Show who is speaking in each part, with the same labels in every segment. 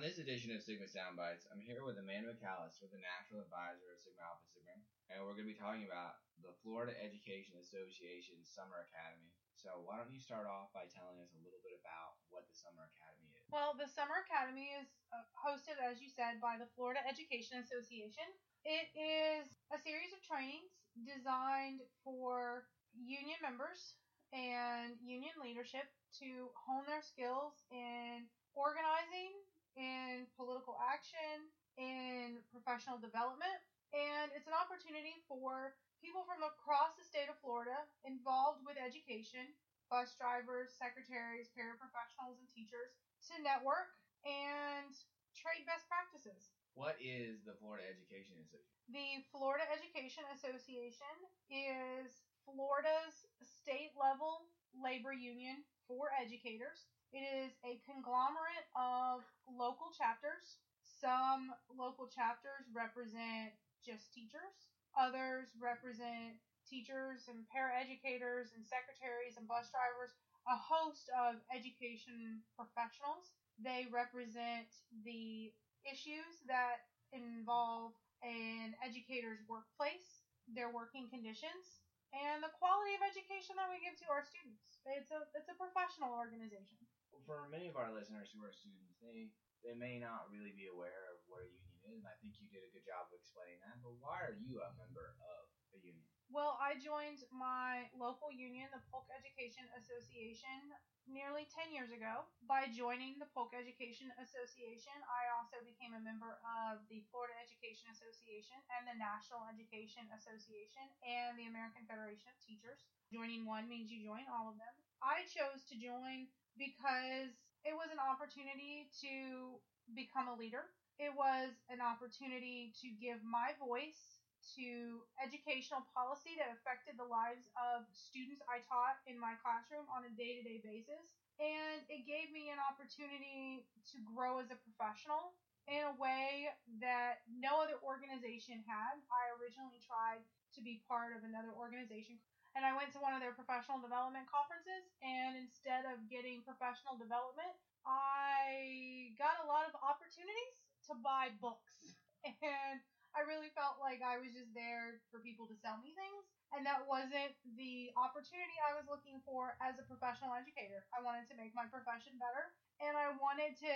Speaker 1: On this edition of Sigma Soundbites, I'm here with Amanda McAllister, the National Advisor of Sigma Alpha Sigma, and we're going to be talking about the Florida Education Association Summer Academy. So, why don't you start off by telling us a little bit about what the Summer Academy is?
Speaker 2: Well, the Summer Academy is uh, hosted, as you said, by the Florida Education Association. It is a series of trainings designed for union members and union leadership to hone their skills in organizing, in political action, in professional development. And it's an opportunity for people from across the state of Florida involved with education, bus drivers, secretaries, paraprofessionals, and teachers to network and trade best practices.
Speaker 1: What is the Florida Education Association?
Speaker 2: The Florida Education Association is Florida's state level labor union for educators. It is a conglomerate of local chapters. Some local chapters represent just teachers, others represent teachers and paraeducators and secretaries and bus drivers, a host of education professionals. They represent the issues that involve an educator's workplace, their working conditions, and the quality of education that we give to our students. It's a it's a professional organization
Speaker 1: for many of our listeners who are students, they they may not really be aware of what a union is, and I think you did a good job of explaining that. But why are you a member of a union?
Speaker 2: Well, I joined my local union, the Polk Education Association, nearly 10 years ago. By joining the Polk Education Association, I also became a member of the Florida Education Association and the National Education Association and the American Federation of Teachers. Joining one means you join all of them. I chose to join because it was an opportunity to become a leader. It was an opportunity to give my voice to educational policy that affected the lives of students I taught in my classroom on a day to day basis. And it gave me an opportunity to grow as a professional in a way that no other organization had. I originally tried to be part of another organization and I went to one of their professional development conferences, and instead of getting professional development, I got a lot of opportunities to buy books. And I really felt like I was just there for people to sell me things, and that wasn't the opportunity I was looking for as a professional educator. I wanted to make my profession better, and I wanted to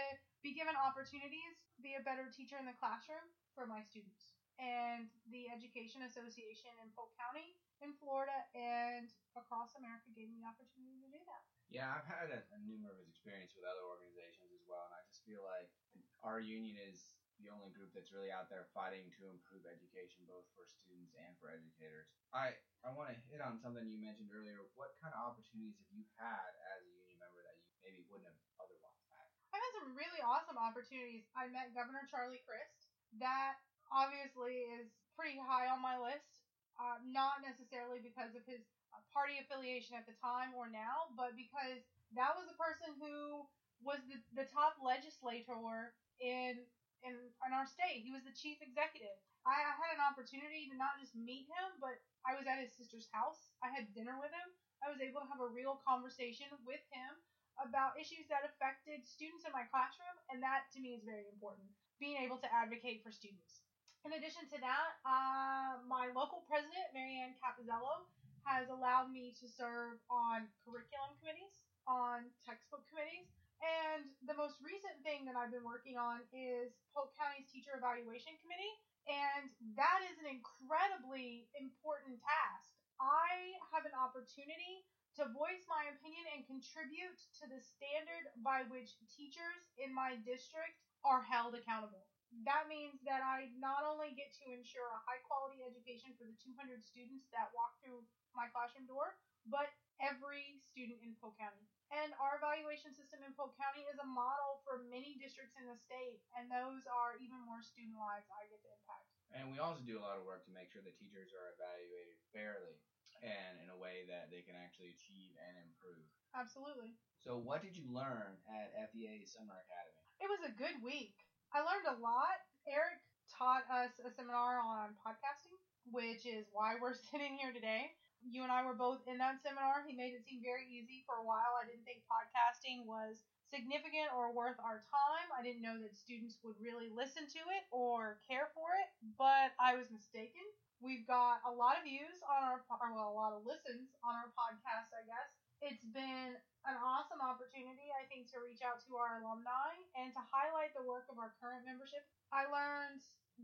Speaker 2: be given opportunities, be a better teacher in the classroom for my students. And the Education Association in Polk County in Florida and across America gave me the opportunity to do that.
Speaker 1: Yeah, I've had a, a numerous experience with other organizations as well, and I just feel like our union is the only group that's really out there fighting to improve education both for students and for educators. I, I want to hit on something you mentioned earlier. What kind of opportunities have you had as a union member that you maybe wouldn't have otherwise had?
Speaker 2: I've had some really awesome opportunities. I met Governor Charlie Crist. That obviously is pretty high on my list uh, not necessarily because of his uh, party affiliation at the time or now, but because that was a person who was the, the top legislator in, in in our state. He was the chief executive. I, I had an opportunity to not just meet him, but I was at his sister's house. I had dinner with him. I was able to have a real conversation with him about issues that affected students in my classroom, and that to me is very important. Being able to advocate for students. In addition to that, uh, my local president, Marianne Capoziello, has allowed me to serve on curriculum committees, on textbook committees, and the most recent thing that I've been working on is Polk County's Teacher Evaluation Committee, and that is an incredibly important task. I have an opportunity to voice my opinion and contribute to the standard by which teachers in my district are held accountable that means that I not only get to ensure a high quality education for the 200 students that walk through my classroom door, but every student in Polk County. And our evaluation system in Polk County is a model for many districts in the state, and those are even more student lives I get to impact.
Speaker 1: And we also do a lot of work to make sure that teachers are evaluated fairly and in a way that they can actually achieve and improve.
Speaker 2: Absolutely.
Speaker 1: So, what did you learn at FEA Summer Academy?
Speaker 2: It was a good week. I learned a lot. Eric taught us a seminar on podcasting, which is why we're sitting here today. You and I were both in that seminar. He made it seem very easy for a while. I didn't think podcasting was significant or worth our time. I didn't know that students would really listen to it or care for it, but I was mistaken. We've got a lot of views on our, or well, a lot of listens on our podcast, I guess. It's been an awesome opportunity, I think, to reach out to our alumni and to highlight the work of our current membership. I learned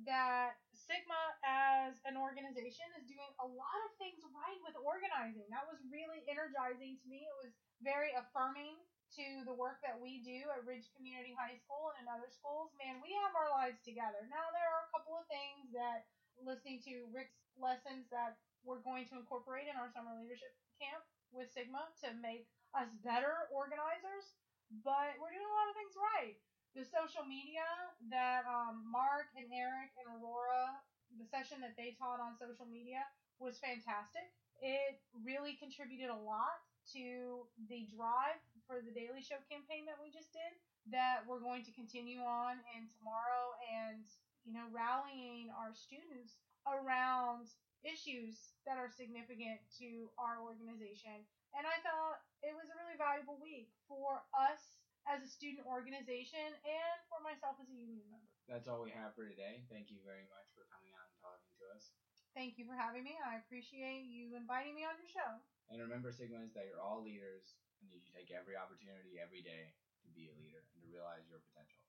Speaker 2: that Sigma as an organization is doing a lot of things right with organizing. That was really energizing to me. It was very affirming to the work that we do at Ridge Community High School and in other schools. Man, we have our lives together. Now, there are a couple of things that listening to Rick's lessons that we're going to incorporate in our summer leadership camp with Sigma to make us better organizers, but we're doing a lot of things right the social media that um, Mark and Eric and Aurora, the session that they taught on social media was fantastic. It really contributed a lot to the drive for the Daily Show campaign that we just did that we're going to continue on and tomorrow and you know rallying our students around issues that are significant to our organization. And I thought it was a really valuable week for us as a student organization and for myself as a union member.
Speaker 1: That's all we have for today. Thank you very much for coming out and talking to us.
Speaker 2: Thank you for having me. I appreciate you inviting me on your show.
Speaker 1: And remember, Sigmas, that you're all leaders and that you should take every opportunity every day to be a leader and to realize your potential